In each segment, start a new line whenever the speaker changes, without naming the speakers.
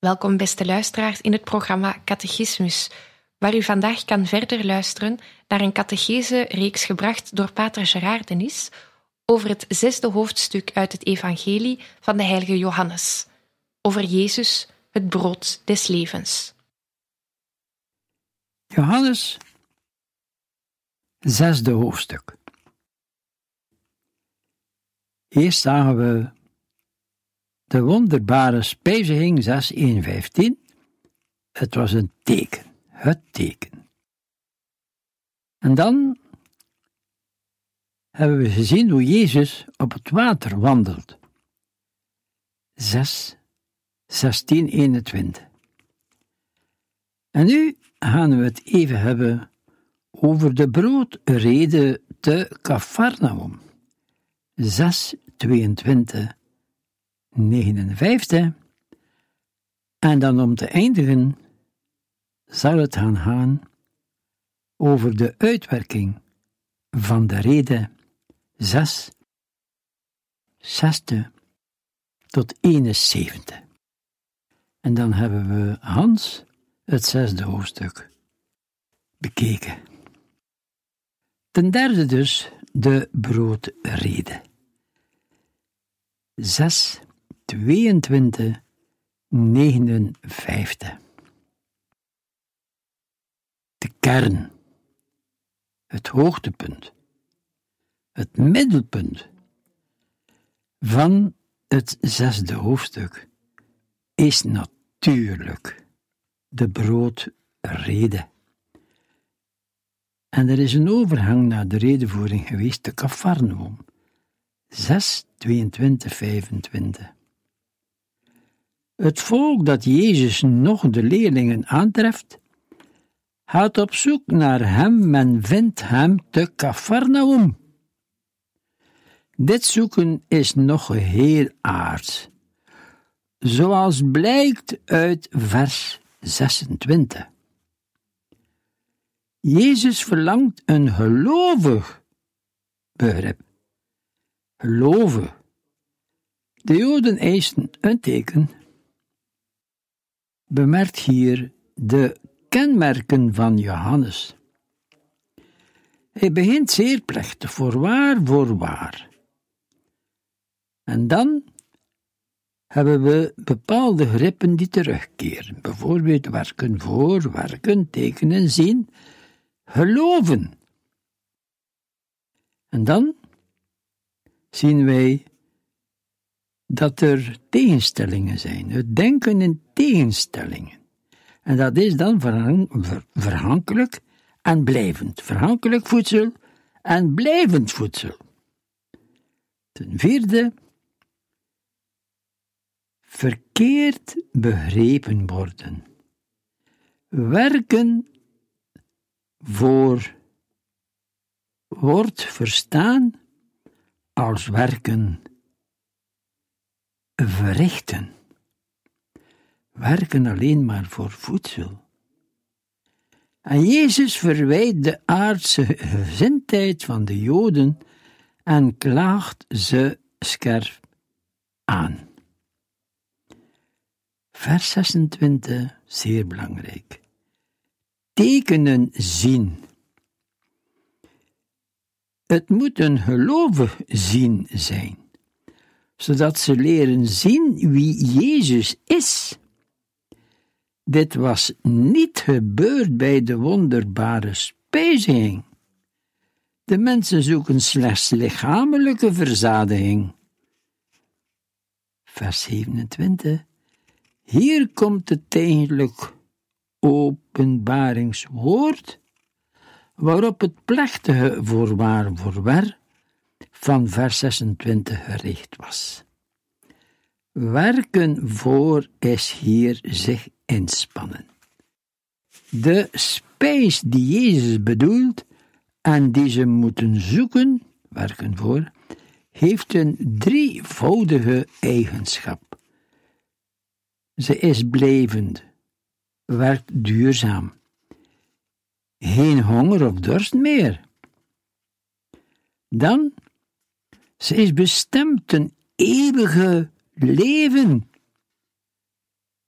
Welkom beste luisteraars in het programma Catechismus, waar u vandaag kan verder luisteren naar een catechese-reeks gebracht door Pater Gerard Denis over het zesde hoofdstuk uit het Evangelie van de heilige Johannes, over Jezus, het brood des levens.
Johannes, zesde hoofdstuk. Eerst zagen we de wonderbare spijziging 6.1.15. Het was een teken, het teken. En dan hebben we gezien hoe Jezus op het water wandelt. 6, 16, 21. En nu gaan we het even hebben over de broodrede te Cafarnaum. 6, 22 59. En dan om te eindigen zal het gaan over de uitwerking van de reden 6, 6 tot 71. En dan hebben we Hans, het zesde hoofdstuk, bekeken. Ten derde dus de broodrede. 6, 22, 59. De kern, het hoogtepunt, het middelpunt van het zesde hoofdstuk is natuurlijk de broodrede. En er is een overgang naar de redevoering geweest, de Cafarnaum. 6, 22, 25. Het volk dat Jezus nog de leerlingen aantreft, gaat op zoek naar hem, men vindt hem te Cafarnaum. Dit zoeken is nog heel aards, zoals blijkt uit vers 26. Jezus verlangt een gelovig begrip. Geloven. De Joden eisten een teken bemerkt hier de kenmerken van Johannes. Hij begint zeer plechtig, voorwaar, voorwaar. En dan hebben we bepaalde grippen die terugkeren. Bijvoorbeeld werken voor, werken, tekenen, zien, geloven. En dan zien wij dat er tegenstellingen zijn. Het denken in tegenstellingen. En dat is dan verhankelijk en blijvend. Verhankelijk voedsel en blijvend voedsel. Ten vierde, verkeerd begrepen worden. Werken voor wordt verstaan als werken verrichten. Werken alleen maar voor voedsel. En Jezus verwijt de aardse gezindheid van de Joden en klaagt ze scherp aan. Vers 26, zeer belangrijk. Tekenen zien. Het moet een gelovig zien zijn zodat ze leren zien wie Jezus is. Dit was niet gebeurd bij de wonderbare spijzing. De mensen zoeken slechts lichamelijke verzadiging. Vers 27. Hier komt het eigenlijk openbaringswoord, waarop het plechtige voorwaar voorwaar van vers 26 gericht was. Werken voor is hier zich inspannen. De spijs die Jezus bedoelt en die ze moeten zoeken, werken voor, heeft een drievoudige eigenschap. Ze is blijvend, werkt duurzaam. Geen honger of dorst meer. Dan, ze is bestemd een eeuwige leven.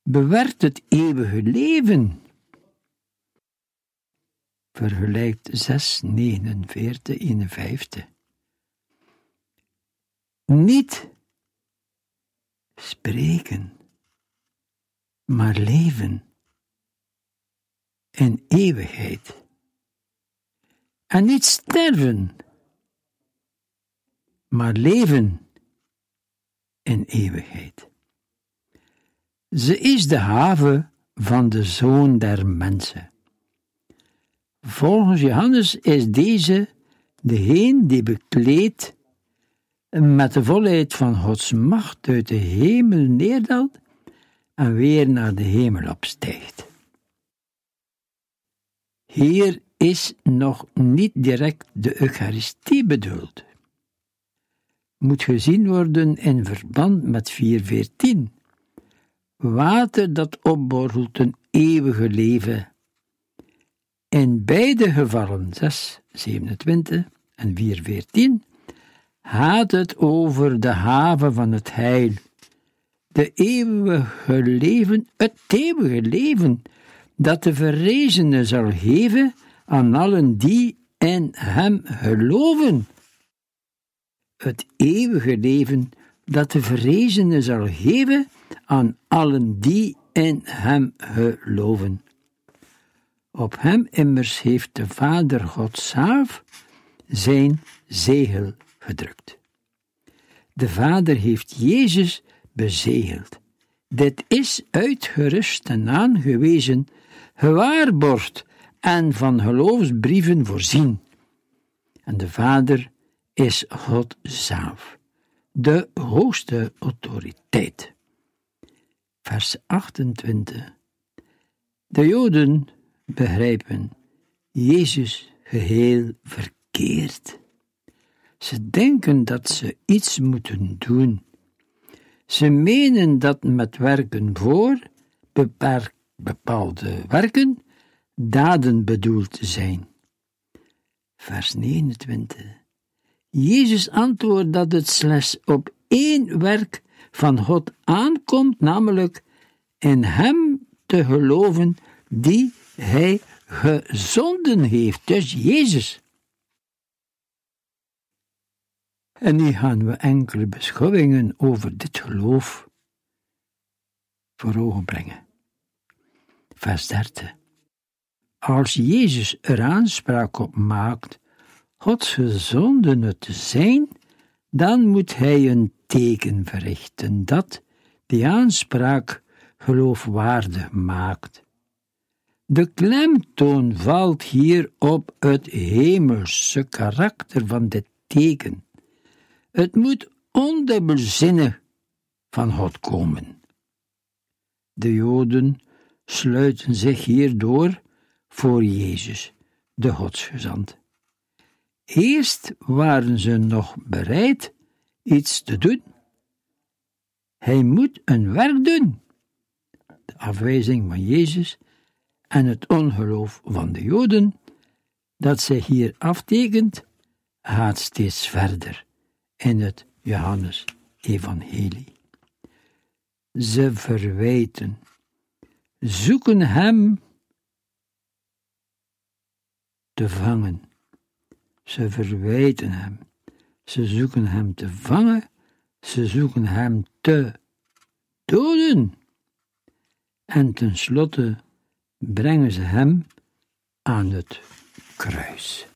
Bewerkt het eeuwige leven. Vergelijkt 6, 49, 51. Niet spreken, maar leven in eeuwigheid. En niet sterven, maar leven in eeuwigheid. Ze is de haven van de zoon der mensen. Volgens Johannes is deze degene die bekleed met de volheid van Gods macht uit de hemel neerdaalt en weer naar de hemel opstijgt. Hier is nog niet direct de Eucharistie bedoeld. Moet gezien worden in verband met 414. Water dat opborrelt een eeuwige leven. In beide gevallen, 6, 27 en 414, gaat het over de haven van het heil, de eeuwige leven, het eeuwige leven, dat de verrezene zal geven aan allen die in hem geloven. Het eeuwige leven dat de verrezene zal geven aan allen die in hem geloven. Op hem immers heeft de Vader God zelf zijn zegel gedrukt. De Vader heeft Jezus bezegeld. Dit is uitgerust en aangewezen, gewaarborgd en van geloofsbrieven voorzien. En de Vader is God zelf, de hoogste autoriteit. Vers 28. De Joden begrijpen Jezus geheel verkeerd. Ze denken dat ze iets moeten doen. Ze menen dat met werken voor bepaalde werken daden bedoeld zijn. Vers 29. Jezus antwoordt dat het slechts op één werk van God aankomt, namelijk in Hem te geloven die Hij gezonden heeft, dus Jezus. En nu gaan we enkele beschouwingen over dit geloof voor ogen brengen. Vers 30. Als Jezus er aanspraak op maakt Gods gezondene te zijn, dan moet hij een teken verrichten dat die aanspraak geloofwaardig maakt. De klemtoon valt hier op het hemelse karakter van dit teken. Het moet ondubbelzinnig van God komen. De Joden sluiten zich hierdoor voor Jezus, de Godsgezant. Eerst waren ze nog bereid iets te doen. Hij moet een werk doen. De afwijzing van Jezus en het ongeloof van de Joden, dat zij hier aftekent, gaat steeds verder in het Johannes-evangelie. Ze verwijten, zoeken hem te vangen. Ze verwijten hem. Ze zoeken hem te vangen, Ze zoeken hem te doden. En tenslotte brengen ze hem aan het kruis.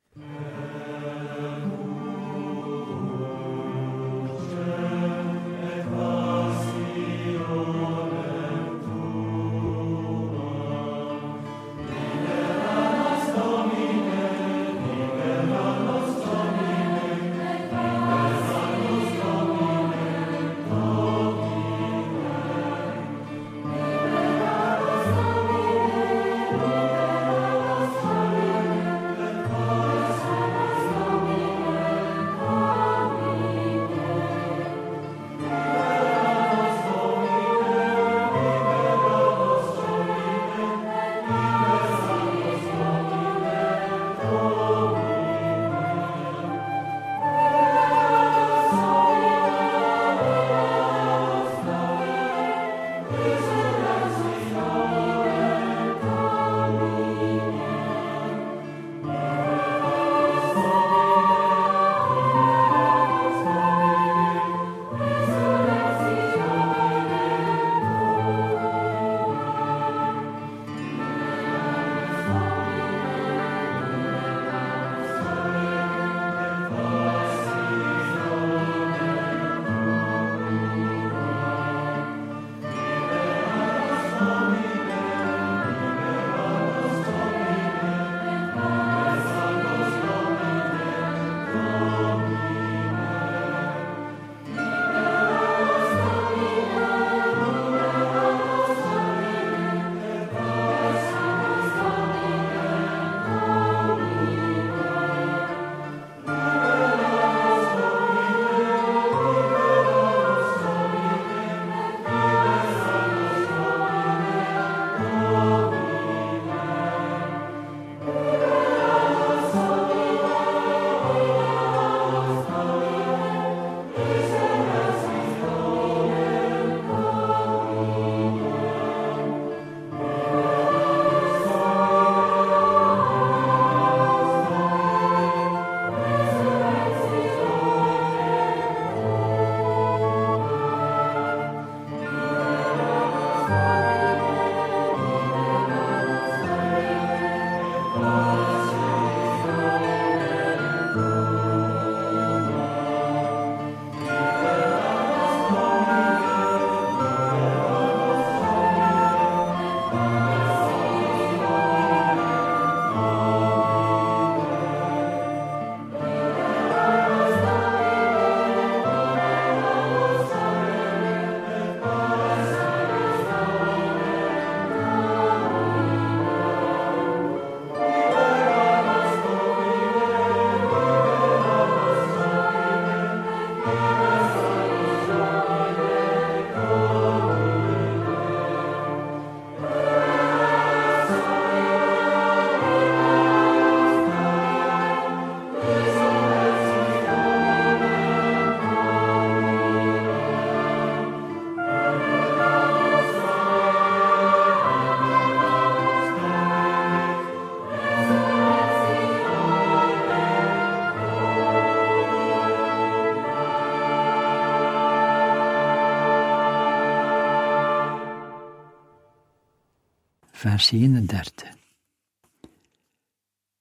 Vers 31.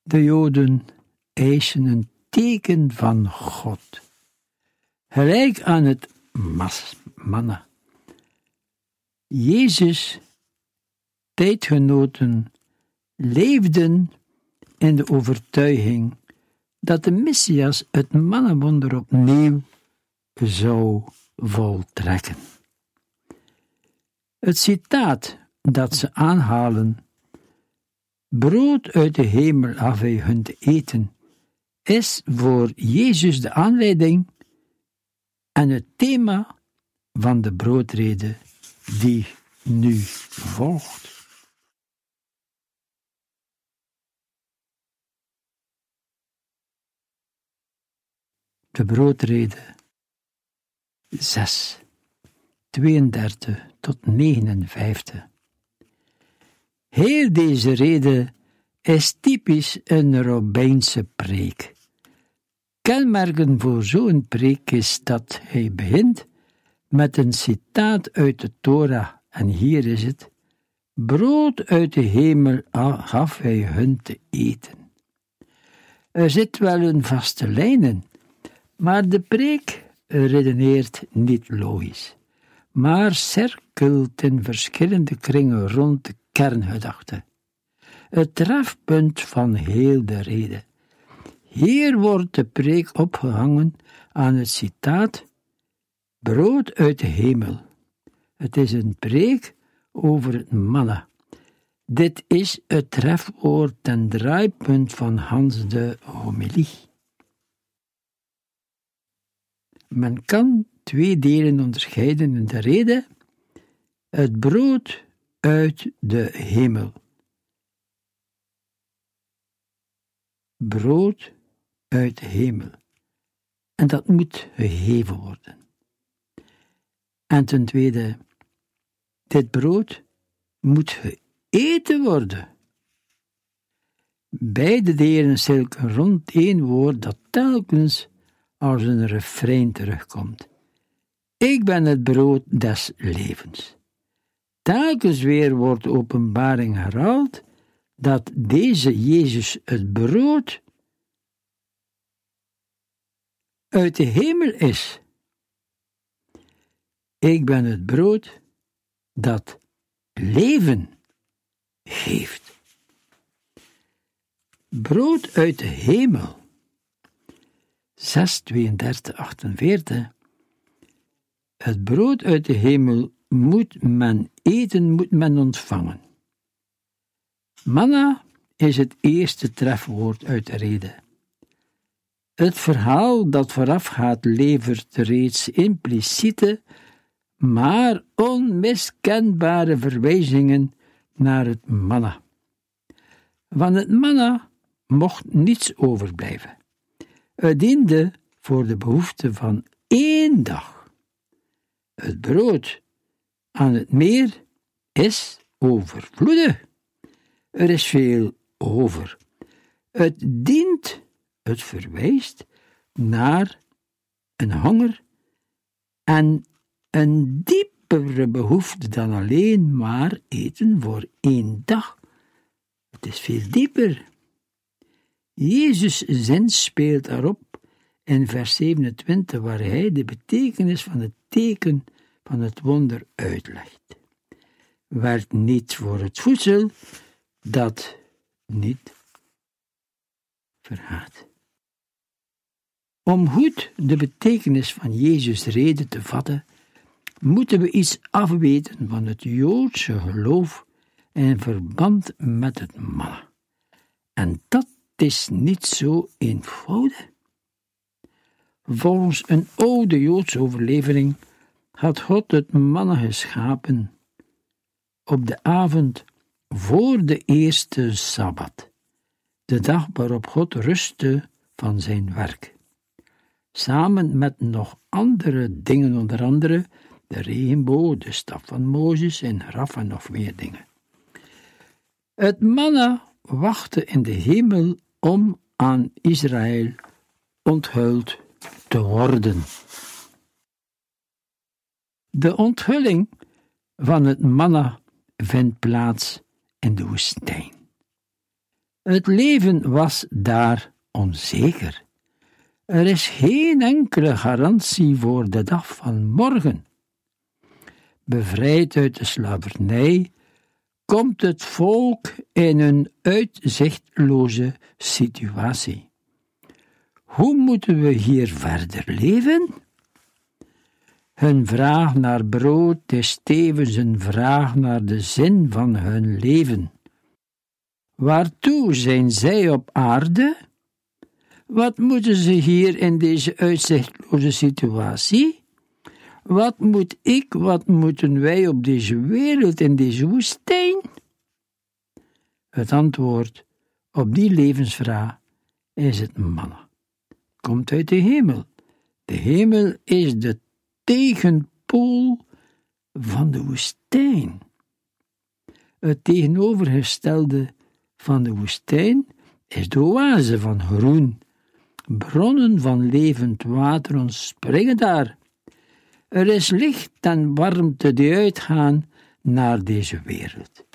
De Joden eisen een teken van God, gelijk aan het mas. Jezus, tijdgenoten, leefden in de overtuiging dat de Messias het mannenwonder opnieuw zou voltrekken. Het citaat dat ze aanhalen. Brood uit de hemel af wij hun te eten, is voor Jezus de aanleiding en het thema van de broodrede die nu volgt. De broodrede 6, 32 tot 59. Heel deze reden is typisch een Robijnse preek. Kenmerken voor zo'n preek is dat hij begint met een citaat uit de Torah, en hier is het: Brood uit de hemel gaf hij hun te eten. Er zit wel een vaste lijn in, maar de preek redeneert niet logisch, maar cirkelt in verschillende kringen rond de kerngedachte. Het trefpunt van heel de reden. Hier wordt de preek opgehangen aan het citaat Brood uit de hemel. Het is een preek over het manna. Dit is het trefwoord ten draaipunt van Hans de homilie. Men kan twee delen onderscheiden in de reden: het brood uit de hemel. Brood uit de hemel. En dat moet gegeven worden. En ten tweede, dit brood moet geëten worden. Beide delen cirkelen rond één woord dat telkens als een refrein terugkomt. Ik ben het brood des levens. Telkens weer wordt openbaring herhaald dat deze Jezus het brood uit de hemel is. Ik ben het brood dat leven geeft. Brood uit de hemel. 6, 32, 48. Het brood uit de hemel moet men eten, moet men ontvangen. Manna is het eerste trefwoord uit de reden. Het verhaal dat voorafgaat levert reeds impliciete, maar onmiskenbare verwijzingen naar het manna. Van het manna mocht niets overblijven. Het diende voor de behoefte van één dag. Het brood aan het meer is overvloedig. Er is veel over. Het dient, het verwijst naar een honger en een diepere behoefte dan alleen maar eten voor één dag. Het is veel dieper. Jezus' zin speelt erop in vers 27, waar hij de betekenis van het teken van het wonder uitlegt. Werd niet voor het voedsel dat niet vergaat. Om goed de betekenis van Jezus' reden te vatten, moeten we iets afweten van het Joodse geloof in verband met het manna. En dat is niet zo eenvoudig. Volgens een oude Joodse overlevering had God het manna geschapen op de avond voor de eerste Sabbat, de dag waarop God rustte van zijn werk. Samen met nog andere dingen, onder andere de regenboog, de staf van Mozes en graf en nog meer dingen. Het manna wachtte in de hemel om aan Israël onthuld te worden. De onthulling van het manna vindt plaats in de woestijn. Het leven was daar onzeker. Er is geen enkele garantie voor de dag van morgen. Bevrijd uit de slavernij komt het volk in een uitzichtloze situatie. Hoe moeten we hier verder leven? Hun vraag naar brood is tevens een vraag naar de zin van hun leven. Waartoe zijn zij op aarde? Wat moeten ze hier in deze uitzichtloze situatie? Wat moet ik, wat moeten wij op deze wereld, in deze woestijn? Het antwoord op die levensvraag is het manna. Komt uit de hemel. De hemel is de tegenpool van de woestijn. Het tegenovergestelde van de woestijn is de oase van groen. Bronnen van levend water ontspringen daar. Er is licht en warmte die uitgaan naar deze wereld.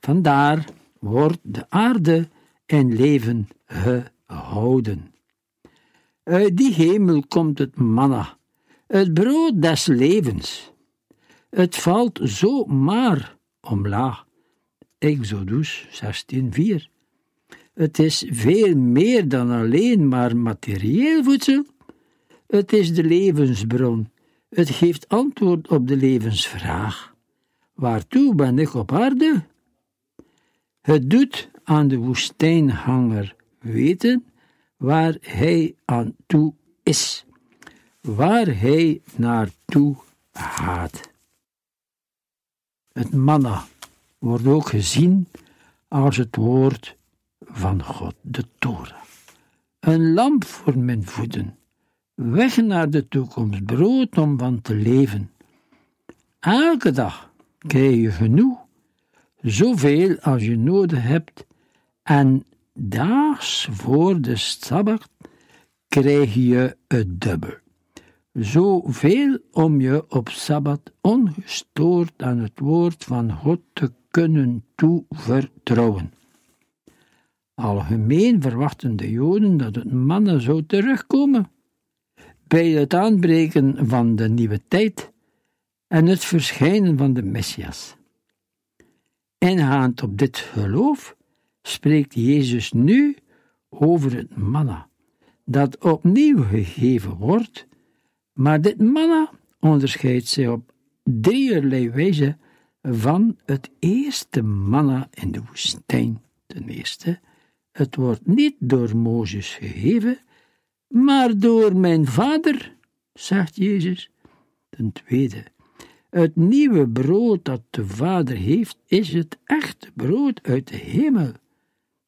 Vandaar wordt de aarde in leven gehouden. Uit die hemel komt het manna, het brood des levens. Het valt zomaar omlaag. Exodus 16:4. Het is veel meer dan alleen maar materieel voedsel. Het is de levensbron. Het geeft antwoord op de levensvraag. Waartoe ben ik op aarde? Het doet aan de woestijnhanger weten waar hij aan toe is, waar hij naartoe gaat. Het manna wordt ook gezien als het woord van God, de Torah. Een lamp voor mijn voeten, weg naar de toekomst, brood om van te leven. Elke dag krijg je genoeg, zoveel als je nodig hebt, en daags voor de Sabbat krijg je het dubbel. Zoveel om je op Sabbat ongestoord aan het woord van God te kunnen toevertrouwen. Algemeen verwachten de Joden dat het mannen zou terugkomen bij het aanbreken van de nieuwe tijd en het verschijnen van de Messias. Ingaand op dit geloof spreekt Jezus nu over het manna, dat opnieuw gegeven wordt, maar dit manna onderscheidt zich op drieërlei wijze van het eerste manna in de woestijn. Ten eerste, het wordt niet door Mozes gegeven, maar door mijn vader, zegt Jezus. Ten tweede, het nieuwe brood dat de vader heeft, is het echte brood uit de hemel.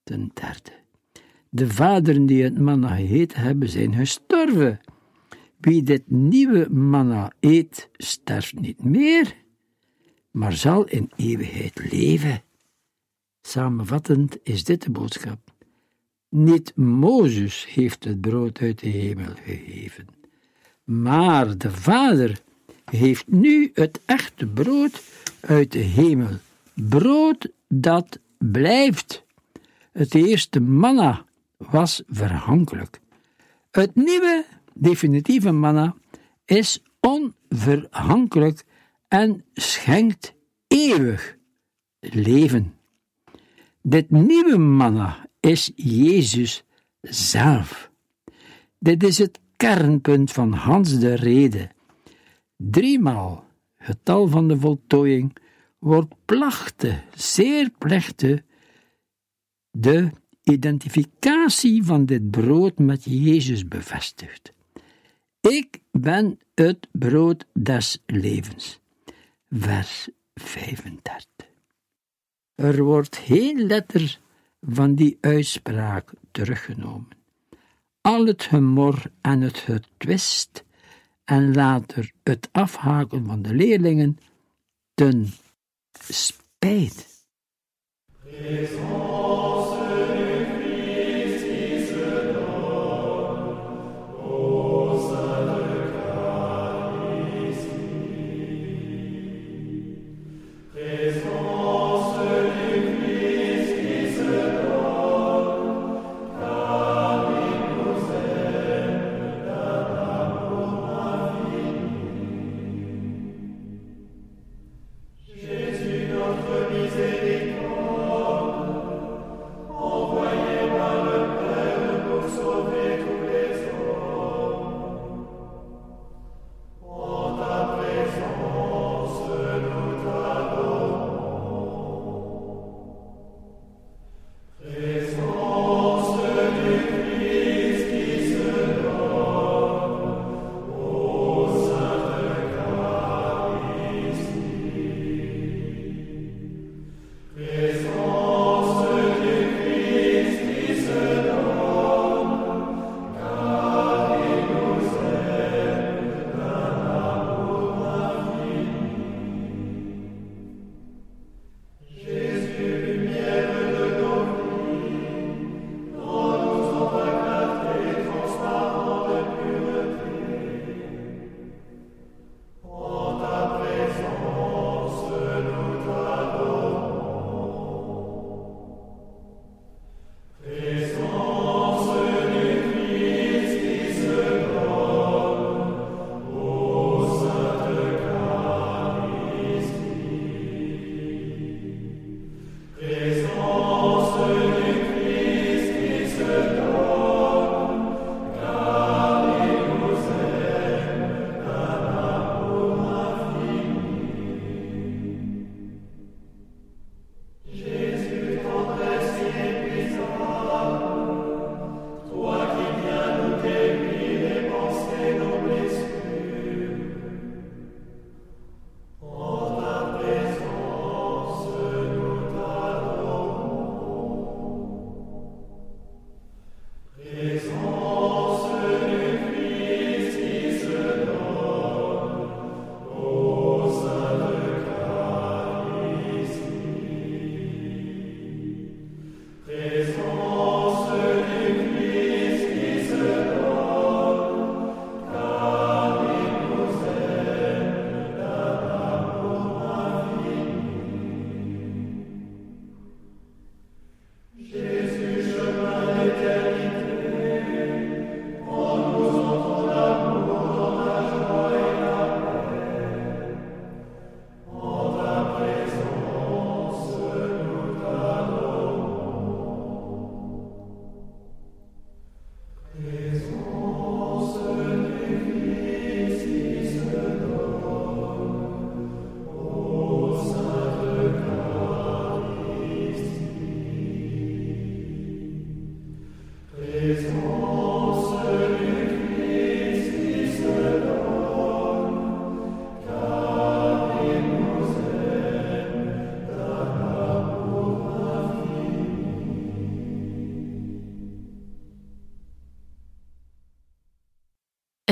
Ten derde, de vaderen die het manna gegeten hebben, zijn gestorven. Wie dit nieuwe manna eet, sterft niet meer, maar zal in eeuwigheid leven. Samenvattend is dit de boodschap. Niet Mozes heeft het brood uit de hemel gegeven, maar de Vader heeft nu het echte brood uit de hemel. Brood dat blijft. Het eerste manna was verhankelijk. Het nieuwe, definitieve manna is onverhankelijk en schenkt eeuwig leven. Dit nieuwe manna is Jezus zelf. Dit is het kernpunt van Hans de Rede. Driemaal, getal van de voltooiing, wordt plachtig, zeer plechtig, de identificatie van dit brood met Jezus bevestigd. Ik ben het brood des levens. Vers 35. Er wordt geen letter van die uitspraak teruggenomen. Al het gemor en het getwist en later het afhaken van de leerlingen ten spijt.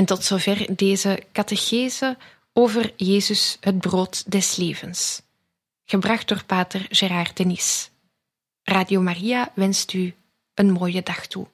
Tot zover deze catechese over Jezus, het brood des levens. Gebracht door pater Gerard Denis. Radio Maria wenst u een mooie dag toe.